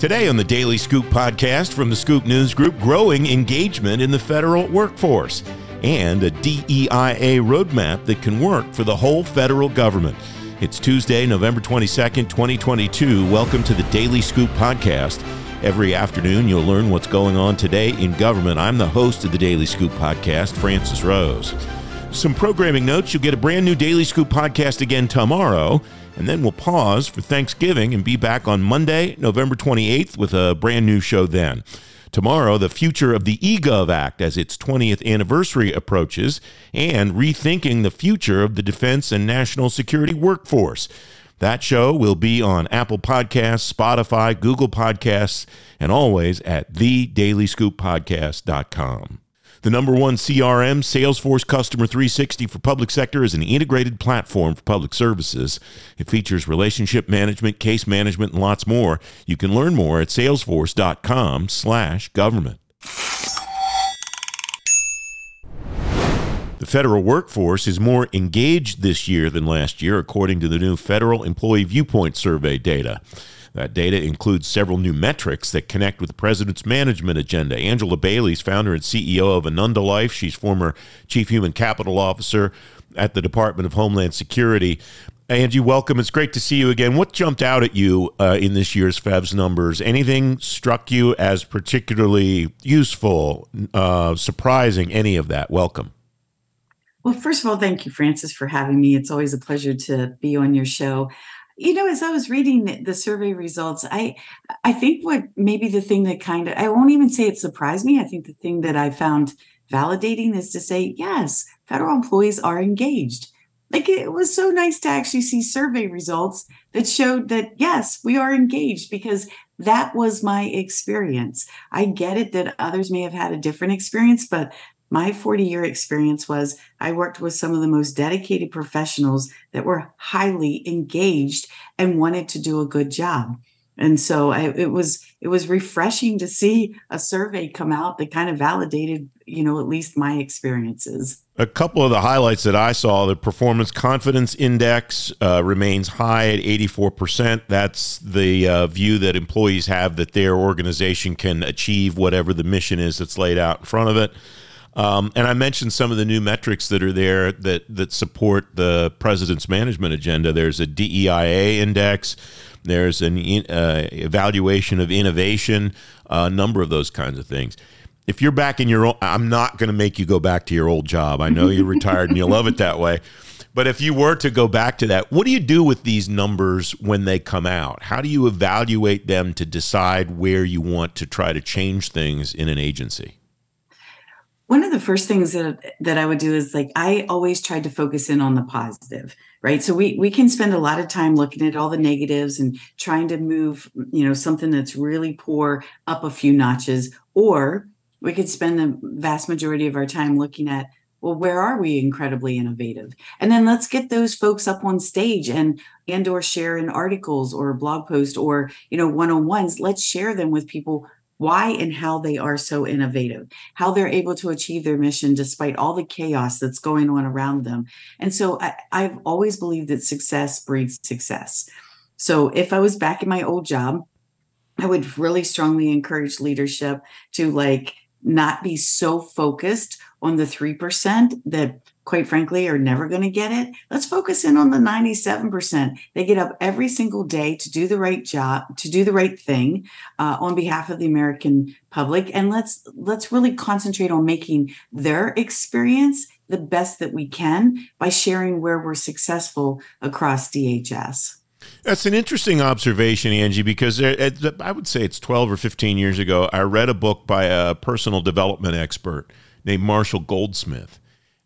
Today on the Daily Scoop podcast from the Scoop News Group, growing engagement in the federal workforce and a DEIA roadmap that can work for the whole federal government. It's Tuesday, November 22nd, 2022. Welcome to the Daily Scoop podcast. Every afternoon, you'll learn what's going on today in government. I'm the host of the Daily Scoop podcast, Francis Rose. Some programming notes you'll get a brand new Daily Scoop podcast again tomorrow, and then we'll pause for Thanksgiving and be back on Monday, November 28th, with a brand new show then. Tomorrow, the future of the eGov Act as its 20th anniversary approaches, and rethinking the future of the defense and national security workforce. That show will be on Apple Podcasts, Spotify, Google Podcasts, and always at thedailyscooppodcast.com. The number one CRM, Salesforce Customer 360 for public sector, is an integrated platform for public services. It features relationship management, case management, and lots more. You can learn more at salesforce.com/government. The federal workforce is more engaged this year than last year, according to the new Federal Employee Viewpoint Survey data. That data includes several new metrics that connect with the president's management agenda. Angela Bailey's founder and CEO of AnandaLife. She's former chief human capital officer at the Department of Homeland Security. Angie, welcome. It's great to see you again. What jumped out at you uh, in this year's FEVS numbers? Anything struck you as particularly useful, uh, surprising? Any of that? Welcome. Well, first of all, thank you, Francis, for having me. It's always a pleasure to be on your show you know as i was reading the survey results i i think what maybe the thing that kind of i won't even say it surprised me. I think the thing that i found validating is to say yes federal employees are engaged. Like it was so nice to actually see survey results that showed that yes we are engaged because that was my experience. I get it that others may have had a different experience but my 40 year experience was I worked with some of the most dedicated professionals that were highly engaged and wanted to do a good job. And so I, it was it was refreshing to see a survey come out that kind of validated, you know, at least my experiences. A couple of the highlights that I saw: the performance confidence index uh, remains high at eighty four percent. That's the uh, view that employees have that their organization can achieve whatever the mission is that's laid out in front of it. Um, and I mentioned some of the new metrics that are there that that support the president's management agenda. There's a DEIA index. There's an uh, evaluation of innovation. A number of those kinds of things. If you're back in your, own, I'm not going to make you go back to your old job. I know you're retired and you love it that way. But if you were to go back to that, what do you do with these numbers when they come out? How do you evaluate them to decide where you want to try to change things in an agency? One of the first things that that I would do is like I always tried to focus in on the positive, right? So we we can spend a lot of time looking at all the negatives and trying to move, you know, something that's really poor up a few notches, or we could spend the vast majority of our time looking at well where are we incredibly innovative and then let's get those folks up on stage and and or share in articles or blog post or you know one-on-ones let's share them with people why and how they are so innovative, how they're able to achieve their mission despite all the chaos that's going on around them. And so I, I've always believed that success breeds success. So if I was back in my old job, I would really strongly encourage leadership to like not be so focused on the 3% that quite frankly are never going to get it let's focus in on the 97% they get up every single day to do the right job to do the right thing uh, on behalf of the american public and let's let's really concentrate on making their experience the best that we can by sharing where we're successful across dhs that's an interesting observation, Angie, because I would say it's 12 or 15 years ago. I read a book by a personal development expert named Marshall Goldsmith.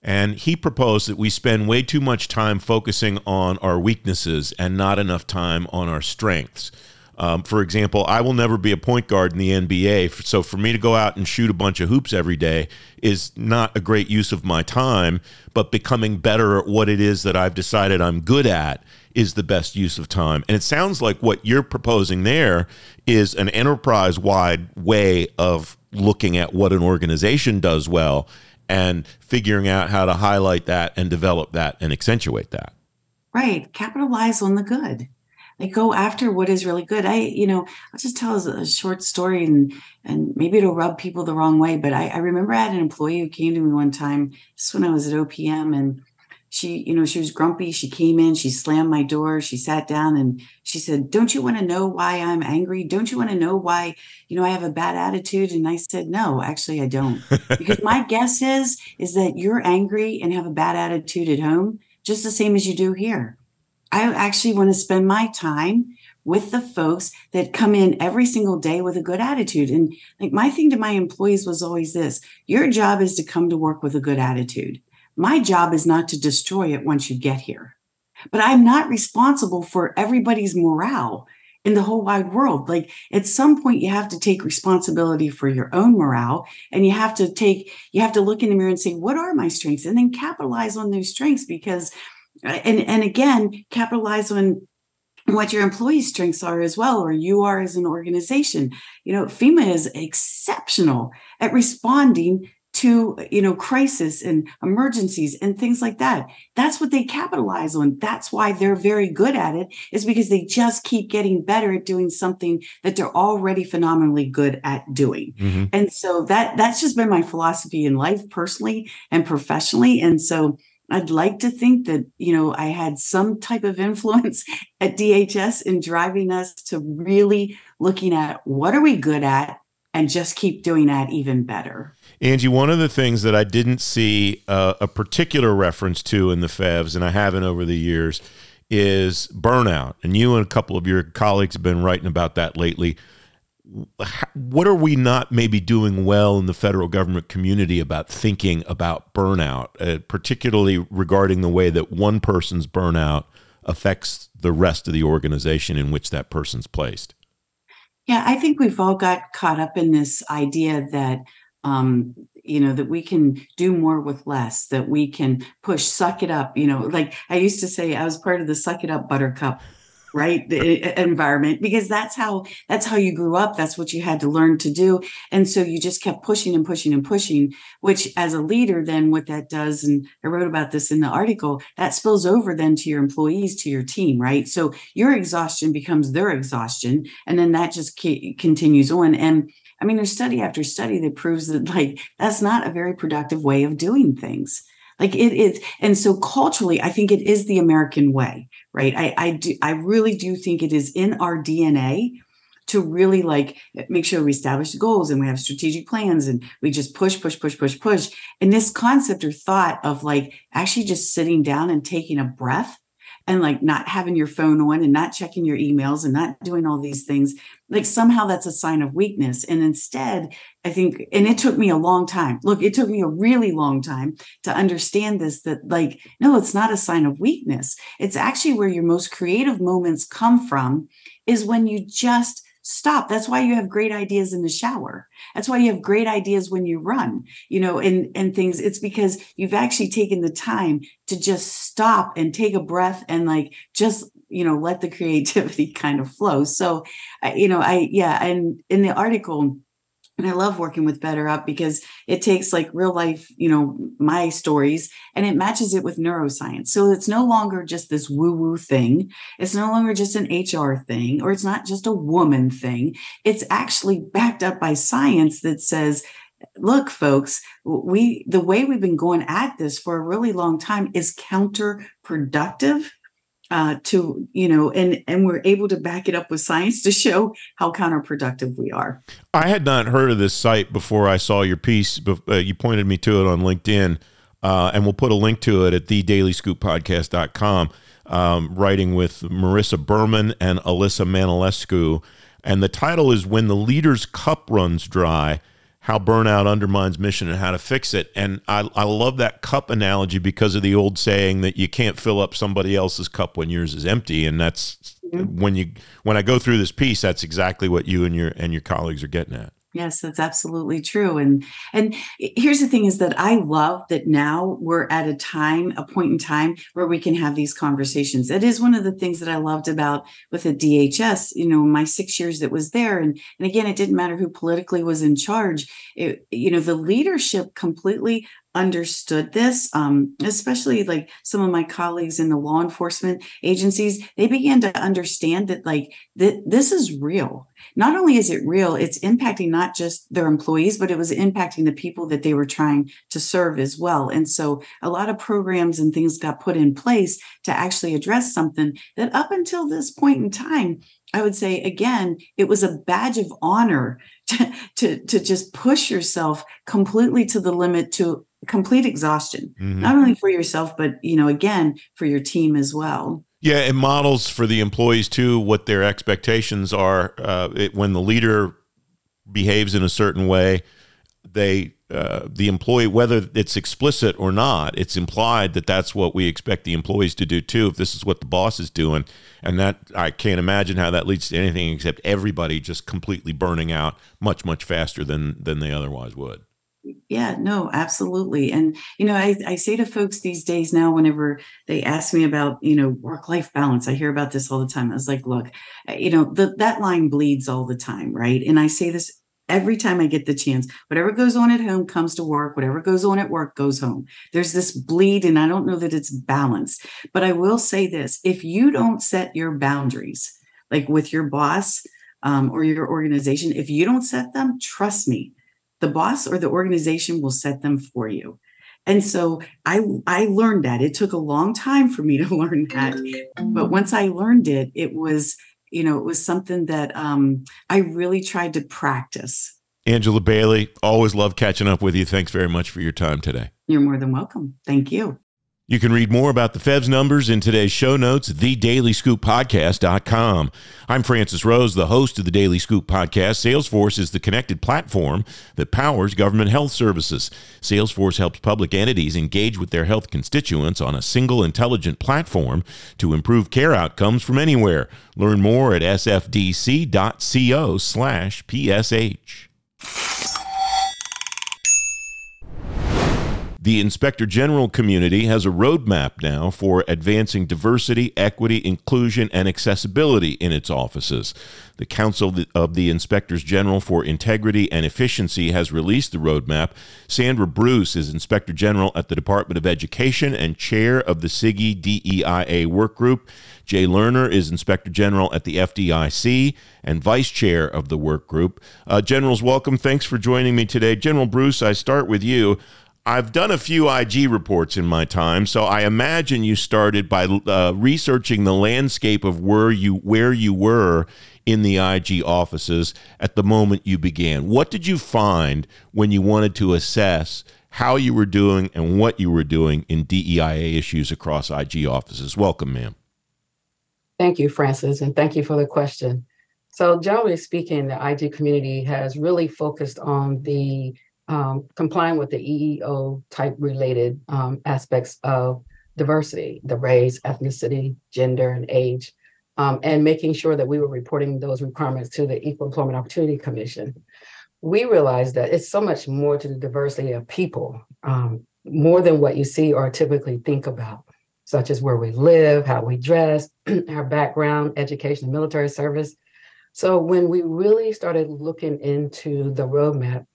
And he proposed that we spend way too much time focusing on our weaknesses and not enough time on our strengths. Um, for example, I will never be a point guard in the NBA. So for me to go out and shoot a bunch of hoops every day is not a great use of my time, but becoming better at what it is that I've decided I'm good at is the best use of time. And it sounds like what you're proposing there is an enterprise wide way of looking at what an organization does well and figuring out how to highlight that and develop that and accentuate that. Right. Capitalize on the good. like go after what is really good i you know i'll just tell a short story and and maybe it'll rub people the wrong way but i, I remember i had an employee who came to me one time this when i was at opm and she you know she was grumpy. She came in she slammed my door she sat down and she said don't you want to know why i'm angry? Don't you want to know why you know i have a bad attitude? And i said no actually i don't. Because my guess is is that you're angry and have a bad attitude at home just the same as you do here. I actually want to spend my time with the folks that come in every single day with a good attitude. And like my thing to my employees was always this your job is to come to work with a good attitude. My job is not to destroy it once you get here. But I'm not responsible for everybody's morale in the whole wide world. Like at some point, you have to take responsibility for your own morale and you have to take, you have to look in the mirror and say, what are my strengths? And then capitalize on those strengths because uh, and and again capitalize on what your employees strengths are as well or you are as an organization you know fema is exceptional at responding to you know crisis and emergencies and things like that that's what they capitalize on that's why they're very good at it is because they just keep getting better at doing something that they're already phenomenally good at doing mm-hmm. and so that that's just been my philosophy in life personally and professionally and so I'd like to think that, you know, I had some type of influence at DHS in driving us to really looking at what are we good at and just keep doing that even better. Angie, one of the things that I didn't see uh, a particular reference to in the FEVS, and I haven't over the years, is burnout. And you and a couple of your colleagues have been writing about that lately what are we not maybe doing well in the federal government community about thinking about burnout, uh, particularly regarding the way that one person's burnout affects the rest of the organization in which that person's placed? Yeah, I think we've all got caught up in this idea that um, you know that we can do more with less that we can push suck it up you know like i used to say i was part of the suck it up buttercup right? The environment because that's how that's how you grew up. That's what you had to learn to do. And so you just kept pushing and pushing and pushing which as a leader then what that does and i wrote about this in the article that spills over then to your employees to your team right? So your exhaustion becomes their exhaustion and then that just continues on. And i mean there's study after study that proves that like that's not a very productive way of doing things like it is and so culturally i think it is the american way right? I i do i really do think it is in our dna to really like make sure we establish goals and we have strategic plans and we just push push push push push. And this concept or thought of like actually just sitting down and taking a breath and like not having your phone on and not checking your emails and not doing all these things like somehow that's a sign of weakness. And instead i think and it took me a long time. Look it took me a really long time to understand this that like no it's not a sign of weakness. It's actually where your most creative moments come from is when you just stop. That's why you have great ideas in the shower. That's why you have great ideas when you run you know and and things. It's because you've actually taken the time to just stop and take a breath and like just you know let the creativity kind of flow. So you know i yeah and in the article and I love working with BetterUp because it takes like real life, you know, my stories and it matches it with neuroscience. So it's no longer just this woo woo thing. It's no longer just an HR thing or it's not just a woman thing. It's actually backed up by science that says, look, folks, we, the way we've been going at this for a really long time is counterproductive uh, to you know and and we're able to back it up with science to show how counterproductive we are. I had not heard of this site before i saw your piece uh, you pointed me to it on linkedin uh, and we'll put a link to it at thedailyscooppodcast.com um, writing with marissa berman and alyssa manolescu and the title is when the leader's cup runs dry how burnout undermines mission and how to fix it. And I, I love that cup analogy because of the old saying that you can't fill up somebody else's cup when yours is empty. And that's mm-hmm. when you when I go through this piece, that's exactly what you and your and your colleagues are getting at. Yes, that's absolutely true. And and here's the thing is that I love that now we're at a time, a point in time where we can have these conversations. It is one of the things that I loved about with the DHS, you know, my 6 years that was there and and again it didn't matter who politically was in charge. It, you know, the leadership completely understood this, um, especially like some of my colleagues in the law enforcement agencies, they began to understand that like that this is real. Not only is it real, it's impacting not just their employees, but it was impacting the people that they were trying to serve as well. And so a lot of programs and things got put in place to actually address something that up until this point in time, I would say again, it was a badge of honor to, to, to just push yourself completely to the limit to complete exhaustion, mm-hmm. not only for yourself, but you know, again, for your team as well. Yeah, it models for the employees too what their expectations are. Uh, it, when the leader behaves in a certain way, they uh, the employee, whether it's explicit or not, it's implied that that's what we expect the employees to do too. If this is what the boss is doing, and that I can't imagine how that leads to anything except everybody just completely burning out much much faster than than they otherwise would. Yeah, no, absolutely. And, you know, I, I say to folks these days now, whenever they ask me about, you know, work life balance, I hear about this all the time. I was like, look, you know, the, that line bleeds all the time, right? And I say this every time I get the chance. Whatever goes on at home comes to work. Whatever goes on at work goes home. There's this bleed, and I don't know that it's balanced. But I will say this if you don't set your boundaries, like with your boss um, or your organization, if you don't set them, trust me, the boss or the organization will set them for you. And so I I learned that. It took a long time for me to learn that. But once I learned it, it was you know, it was something that um, I really tried to practice. Angela Bailey, always love catching up with you. Thanks very much for your time today. You're more than welcome. Thank you. You can read more about the FEVS numbers in today's show notes, thedailyscooppodcast.com. I'm Francis Rose, the host of the Daily Scoop podcast. Salesforce is the connected platform that powers government health services. Salesforce helps public entities engage with their health constituents on a single intelligent platform to improve care outcomes from anywhere. Learn more at sfdc.co The Inspector General community has a roadmap now for advancing diversity, equity, inclusion, and accessibility in its offices. The Council of the Inspectors General for Integrity and Efficiency has released the roadmap. Sandra Bruce is Inspector General at the Department of Education and chair of the CIGIE DEIA work group. Jay Lerner is Inspector General at the FDIC and Vice Chair of the work group. Uh, Generals, welcome. Thanks for joining me today. General Bruce, I start with you. I've done a few IG reports in my time, so I imagine you started by uh, researching the landscape of where you where you were in the IG offices at the moment you began. What did you find when you wanted to assess how you were doing and what you were doing in DEIA issues across IG offices? Welcome, ma'am. Thank you, Francis, and thank you for the question. So, generally speaking, the IG community has really focused on the um, complying with the EEO type related um, aspects of diversity, the race, ethnicity, gender, and age, um, and making sure that we were reporting those requirements to the Equal Employment Opportunity Commission. We realized that it's so much more to the diversity of people, um, more than what you see or typically think about, such as where we live, how we dress, our background, education, military service. So when we really started looking into the roadmap,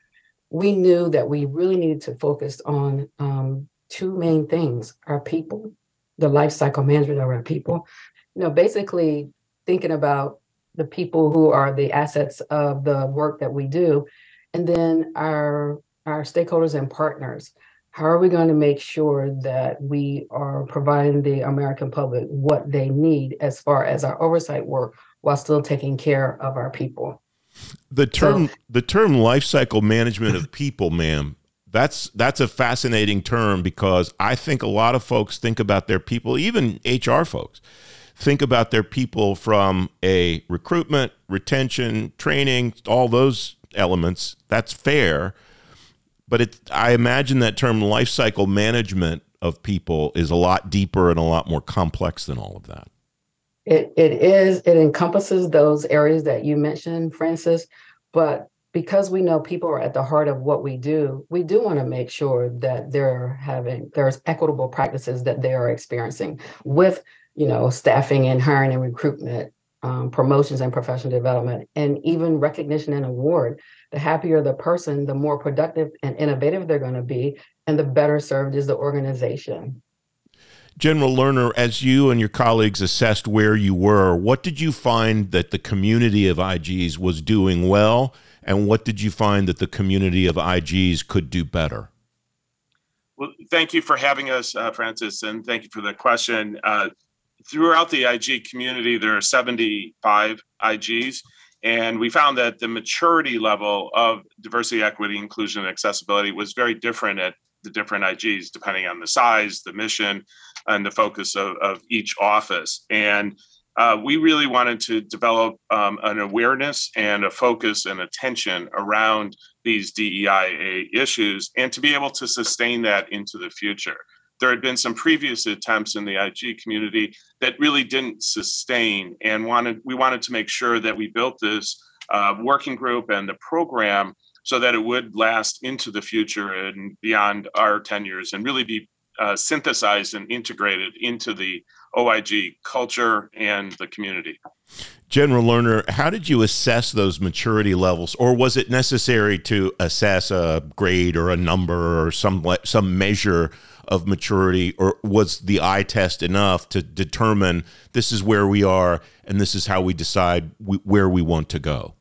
we knew that we really needed to focus on um, two main things our people, the life cycle management of our people. You know, basically thinking about the people who are the assets of the work that we do, and then our our stakeholders and partners. How are we going to make sure that we are providing the American public what they need as far as our oversight work while still taking care of our people? The term so, the term life cycle management of people, ma'am, that's that's a fascinating term because I think a lot of folks think about their people, even HR folks, think about their people from a recruitment, retention, training, all those elements. That's fair. But it I imagine that term life cycle management of people is a lot deeper and a lot more complex than all of that. It, it is, it encompasses those areas that you mentioned, Francis, but because we know people are at the heart of what we do, we do want to make sure that they're having, there's equitable practices that they are experiencing with, you know, staffing and hiring and recruitment, um, promotions and professional development, and even recognition and award. The happier the person, the more productive and innovative they're going to be, and the better served is the organization. General Lerner, as you and your colleagues assessed where you were, what did you find that the community of IGs was doing well, and what did you find that the community of IGs could do better? Well, thank you for having us, uh, Francis, and thank you for the question. Uh, throughout the IG community, there are 75 IGs, and we found that the maturity level of diversity, equity, inclusion, and accessibility was very different at the different IGs, depending on the size, the mission, and the focus of, of each office. And uh, we really wanted to develop um, an awareness and a focus and attention around these DEIA issues and to be able to sustain that into the future. There had been some previous attempts in the IG community that really didn't sustain, and wanted we wanted to make sure that we built this uh, working group and the program so that it would last into the future and beyond our tenures and really be uh, synthesized and integrated into the OIG culture and the community. General Lerner, how did you assess those maturity levels, or was it necessary to assess a grade or a number or some some measure of maturity, or was the eye test enough to determine this is where we are and this is how we decide we, where we want to go?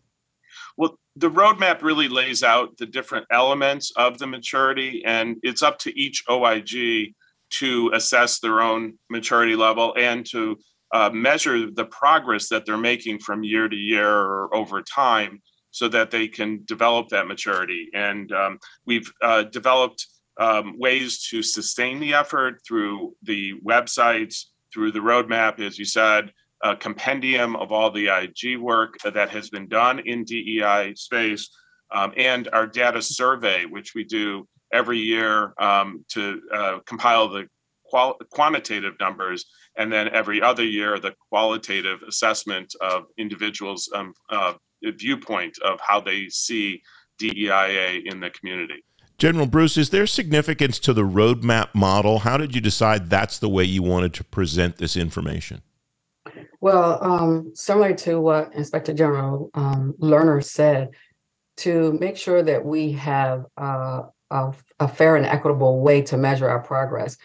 The roadmap really lays out the different elements of the maturity, and it's up to each OIG to assess their own maturity level and to uh, measure the progress that they're making from year to year or over time so that they can develop that maturity. And um, we've uh, developed um, ways to sustain the effort through the websites, through the roadmap, as you said, a compendium of all the IG work that has been done in DEI space, um, and our data survey, which we do every year um, to uh, compile the qual- quantitative numbers, and then every other year the qualitative assessment of individuals' um, uh, viewpoint of how they see DEIA in the community. General Bruce, is there significance to the roadmap model? How did you decide that's the way you wanted to present this information? Well, um, similar to what Inspector General um, Lerner said, to make sure that we have uh, a, a, fair and equitable way to measure our progress,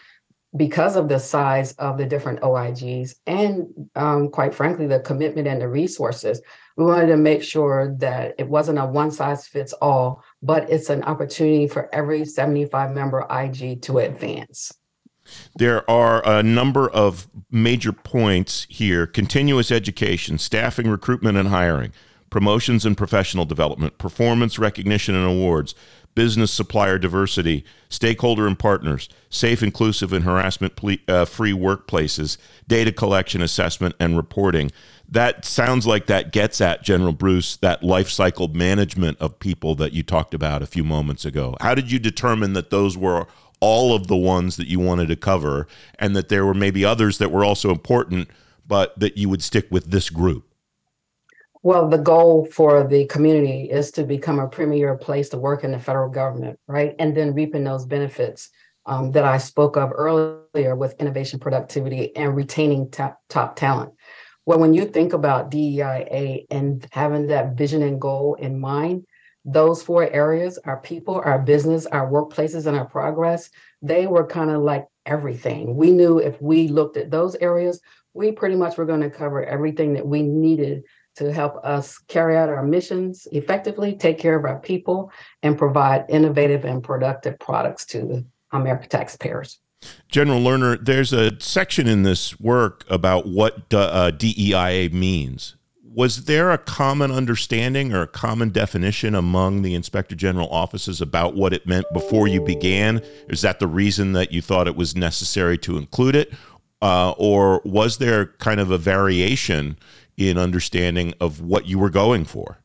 because of the size of the different OIGs and, um, quite frankly, the commitment and the resources, we wanted to make sure that it wasn't a one size fits all, but it's an opportunity for every 75 member IG to advance. There are a number of major points here continuous education, staffing, recruitment, and hiring, promotions and professional development, performance recognition and awards, business supplier diversity, stakeholder and partners, safe, inclusive, and harassment uh, free workplaces, data collection, assessment, and reporting. That sounds like that gets at, General Bruce, that life cycle management of people that you talked about a few moments ago. How did you determine that those were all of the ones that you wanted to cover and that there were maybe others that were also important, but that you would stick with this group? Well, the goal for the community is to become a premier place to work in the federal government, right? And then reaping those benefits um, that I spoke of earlier with innovation, productivity, and retaining top, top talent. Well, when you think about DEIA and having that vision and goal in mind, those four areas our people, our business, our workplaces, and our progress they were kind of like everything. We knew if we looked at those areas, we pretty much were going to cover everything that we needed to help us carry out our missions effectively, take care of our people, and provide innovative and productive products to the American taxpayers. General Lerner, there's a section in this work about what uh, DEIA means. Was there a common understanding or a common definition among the Inspector General offices about what it meant before you began? Is that the reason that you thought it was necessary to include it? Uh, or was there kind of a variation in understanding of what you were going for?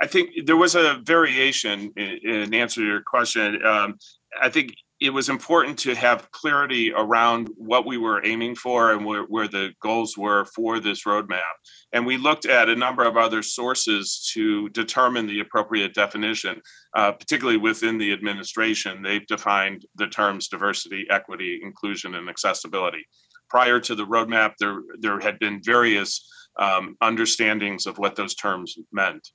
I think there was a variation in, in answer to your question. Um, I think it was important to have clarity around what we were aiming for and where, where, the goals were for this roadmap. And we looked at a number of other sources to determine the appropriate definition, uh, particularly within the administration. They've defined the terms diversity, equity, inclusion, and accessibility. Prior to the roadmap, there, there had been various um, understandings of what those terms meant.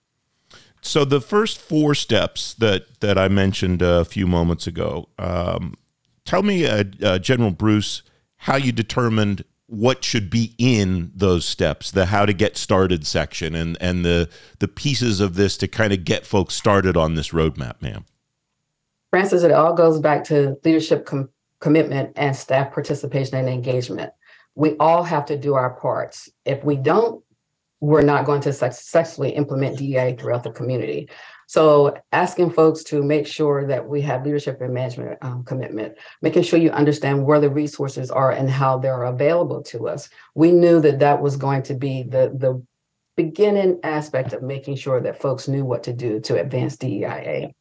So the first four steps that that I mentioned a few moments ago. Um, tell me, uh, uh, General Bruce, how you determined what should be in those steps, the how to get started section, and and the the pieces of this to kind of get folks started on this roadmap, ma'am. Francis, it all goes back to leadership com- commitment and staff participation and engagement. We all have to do our parts. If we don't, we're not going to successfully implement DEI throughout the community. So asking folks to make sure that we have leadership and management um, commitment, making sure you understand where the resources are and how they're available to us. We knew that that was going to be the, the beginning aspect of making sure that folks knew what to do to advance DEIA.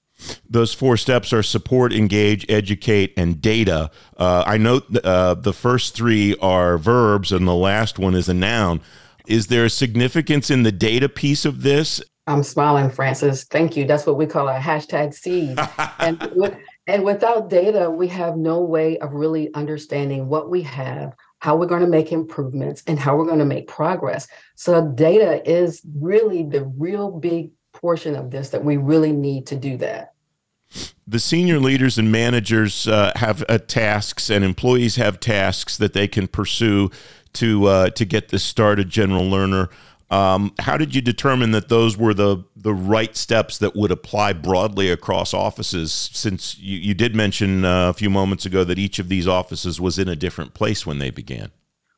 Those four steps are support, engage, educate, and data. Uh, I note uh, the first three are verbs, and the last one is a noun. Is there a significance in the data piece of this? I'm smiling, Francis. Thank you. That's what we call a hashtag seed. and, and without data, we have no way of really understanding what we have, how we're going to make improvements, and how we're going to make progress. So, data is really the real big portion of this that we really need to do that. The senior leaders and managers uh, have uh, tasks, and employees have tasks that they can pursue to uh, to get this started. General Lerner, um, how did you determine that those were the the right steps that would apply broadly across offices? Since you, you did mention uh, a few moments ago that each of these offices was in a different place when they began.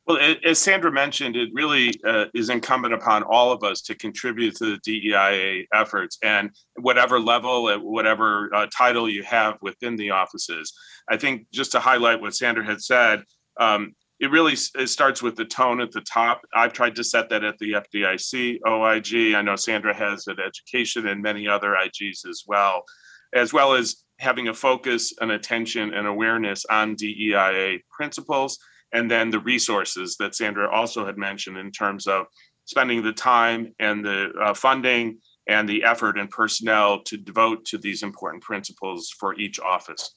Well, as Sandra mentioned, it really uh, is incumbent upon all of us to contribute to the DEIA efforts and whatever level, uh, whatever uh, title you have within the offices. I think just to highlight what Sandra had said, um, it really it starts with the tone at the top. I've tried to set that at the FDIC, OIG. I know Sandra has at education and many other IGs as well, as well as having a focus and attention and awareness on DEIA principles and then the resources that Sandra also had mentioned in terms of spending the time and the uh, funding and the effort and personnel to devote to these important principles for each office.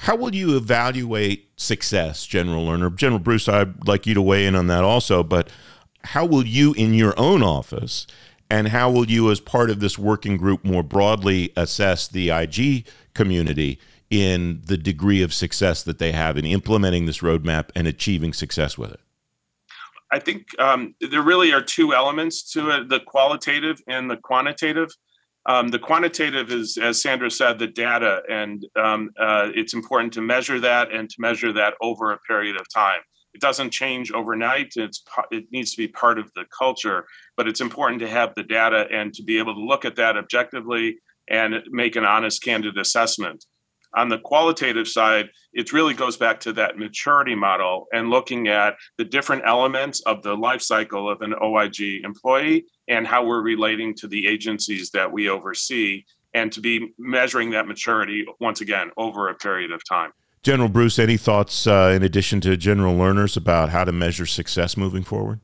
How will you evaluate success, General Lerner? General Bruce, I'd like you to weigh in on that also, but how will you in your own office and how will you, as part of this working group, more broadly assess the IG community in the degree of success that they have in implementing this roadmap and achieving success with it? I think um, there really are two elements to it the qualitative and the quantitative. Um, the quantitative is, as Sandra said, the data, and um, uh, it's important to measure that and to measure that over a period of time. It doesn't change overnight. It's it needs to be part of the culture, but it's important to have the data and to be able to look at that objectively and make an honest, candid assessment. On the qualitative side, it really goes back to that maturity model and looking at the different elements of the life cycle of an OIG employee and how we're relating to the agencies that we oversee, and to be measuring that maturity once again over a period of time. General Bruce, any thoughts uh, in addition to General Lerner's about how to measure success moving forward?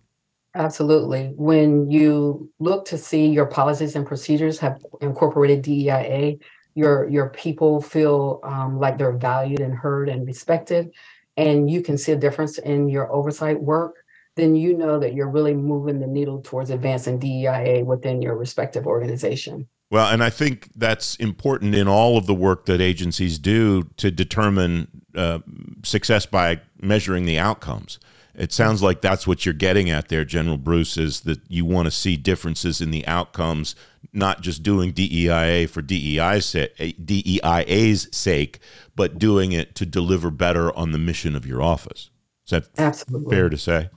Absolutely. When you look to see your policies and procedures have incorporated DEIA, your your people feel um, like they're valued and heard and respected and you can see a difference in your oversight work then you know that you're really moving the needle towards advancing DEIA within your respective organization. Well, and I think that's important in all of the work that agencies do to determine uh, success by measuring the outcomes. It sounds like that's what you're getting at there, General Bruce, is that you want to see differences in the outcomes, not just doing DEIA for DEI's eh, DEIA's sake, but doing it to deliver better on the mission of your office. Is that Absolutely. fair to say?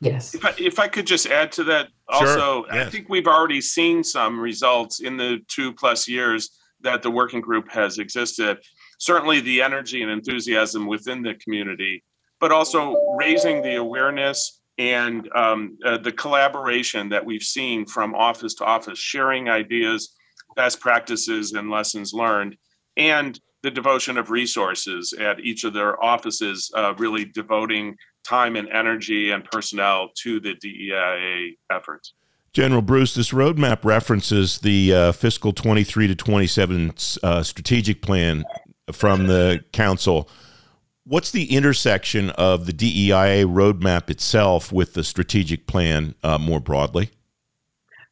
Yes. If I, if I could just add to that, also, sure. yes. I think we've already seen some results in the two plus years that the working group has existed. Certainly, the energy and enthusiasm within the community but also raising the awareness and um, uh, the collaboration that we've seen from office to office, sharing ideas, best practices, and lessons learned, and the devotion of resources at each of their offices, uh, really devoting time and energy and personnel to the DEIA efforts. General Bruce, this roadmap references the uh, fiscal 23 to 27 uh, strategic plan from the council. What's the intersection of the DEIA roadmap itself with the strategic plan uh, more broadly?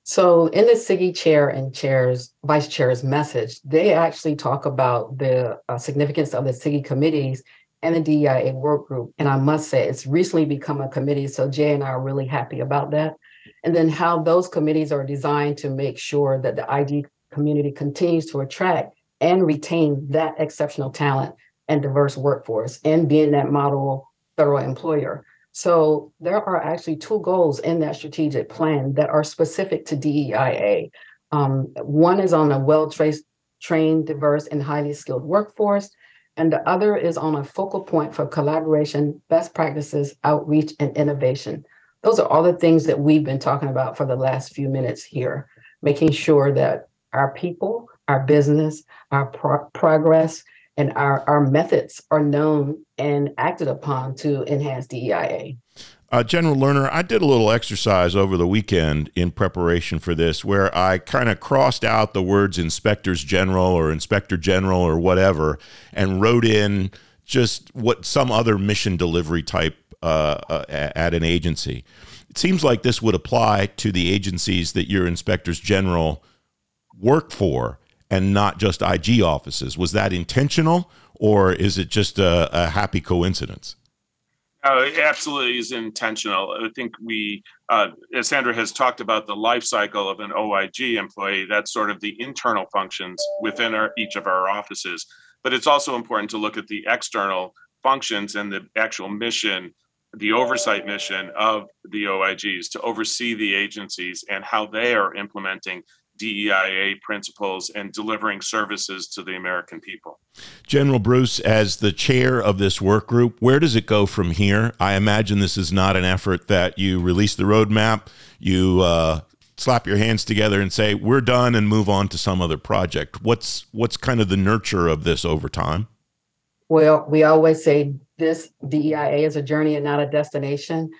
So in the CIGIE chair and chair's vice chair's message, they actually talk about the uh, significance of the CIGIE committees and the DEIA work group. And I must say, it's recently become a committee. So Jay and I are really happy about that. And then how those committees are designed to make sure that the IG community continues to attract and retain that exceptional talent and diverse workforce and being that model federal employer. So there are actually two goals in that strategic plan that are specific to DEIA. Um, one is on a well trained, diverse, and highly skilled workforce, and the other is on a focal point for collaboration, best practices, outreach, and innovation. Those are all the things that we've been talking about for the last few minutes here, making sure that our people, our business, our pro- progress, and our, our methods are known and acted upon to enhance DEIA. Uh, General Lerner, I did a little exercise over the weekend in preparation for this where I kind of crossed out the words inspectors general or inspector general or whatever and wrote in just what some other mission delivery type uh, uh, at an agency. It seems like this would apply to the agencies that your inspectors general work for and not just IG offices. Was that intentional, or is it just a, a happy coincidence? Uh, it absolutely is intentional. I think we, uh, as Sandra has talked about the life cycle of an OIG employee, that's sort of the internal functions within our, each of our offices. But it's also important to look at the external functions and the actual mission, the oversight mission of the OIGs to oversee the agencies and how they are implementing DEIA principles and delivering services to the American people. General Bruce, as the chair of this work group, where does it go from here? I imagine this is not an effort that you release the roadmap, you uh, slap your hands together and say we're done and move on to some other project. What's what's kind of the nurture of this over time? Well, we always say this DEIA is a journey and not a destination.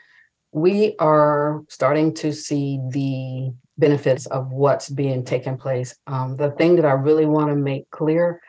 We are starting to see the benefits of what's being taken place. Um, the thing that I really want to make clear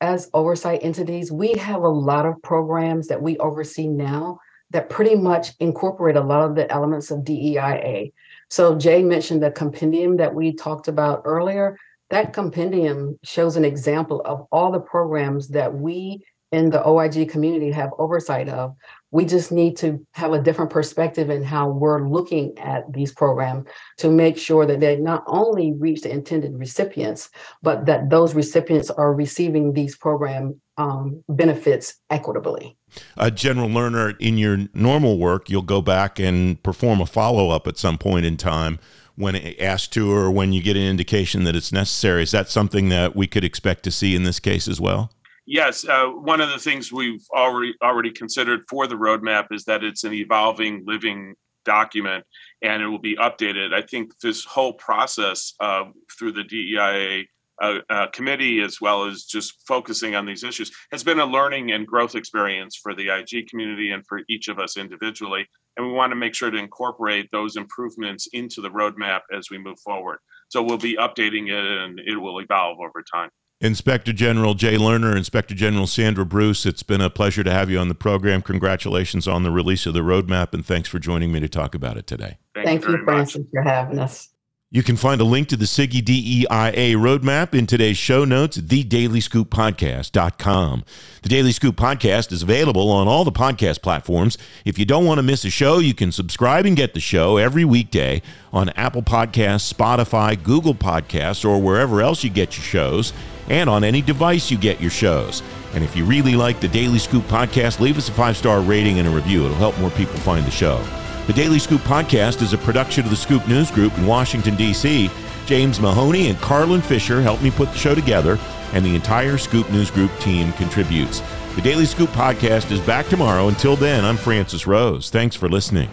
as oversight entities, we have a lot of programs that we oversee now that pretty much incorporate a lot of the elements of DEIA. So Jay mentioned the compendium that we talked about earlier. That compendium shows an example of all the programs that we in the OIG community have oversight of. We just need to have a different perspective in how we're looking at these programs to make sure that they not only reach the intended recipients, but that those recipients are receiving these program um, benefits equitably. Uh, General Lerner, in your normal work, you'll go back and perform a follow up at some point in time when asked to or when you get an indication that it's necessary. Is that something that we could expect to see in this case as well? Yes, uh, one of the things we've already already considered for the roadmap is that it's an evolving, living document, and it will be updated. I think this whole process uh, through the DEIA uh, uh, committee, as well as just focusing on these issues, has been a learning and growth experience for the IG community and for each of us individually. And we want to make sure to incorporate those improvements into the roadmap as we move forward. So we'll be updating it, and it will evolve over time. Inspector General Jay Lerner, Inspector General Sandra Bruce, it's been a pleasure to have you on the program. Congratulations on the release of the roadmap, and thanks for joining me to talk about it today. Thank, Thank you, you Francis, for having us. You can find a link to the CIGIE DEIA roadmap in today's show notes at thedailyscooppodcast.com. The Daily Scoop podcast is available on all the podcast platforms. If you don't want to miss a show, you can subscribe and get the show every weekday on Apple Podcasts, Spotify, Google Podcasts, or wherever else you get your shows, and on any device you get your shows. And if you really like the Daily Scoop podcast, leave us a five star rating and a review. It'll help more people find the show. The Daily Scoop podcast is a production of the Scoop News Group in Washington, D.C. James Mahoney and Carlin Fisher helped me put the show together, and the entire Scoop News Group team contributes. The Daily Scoop podcast is back tomorrow. Until then, I'm Francis Rose. Thanks for listening.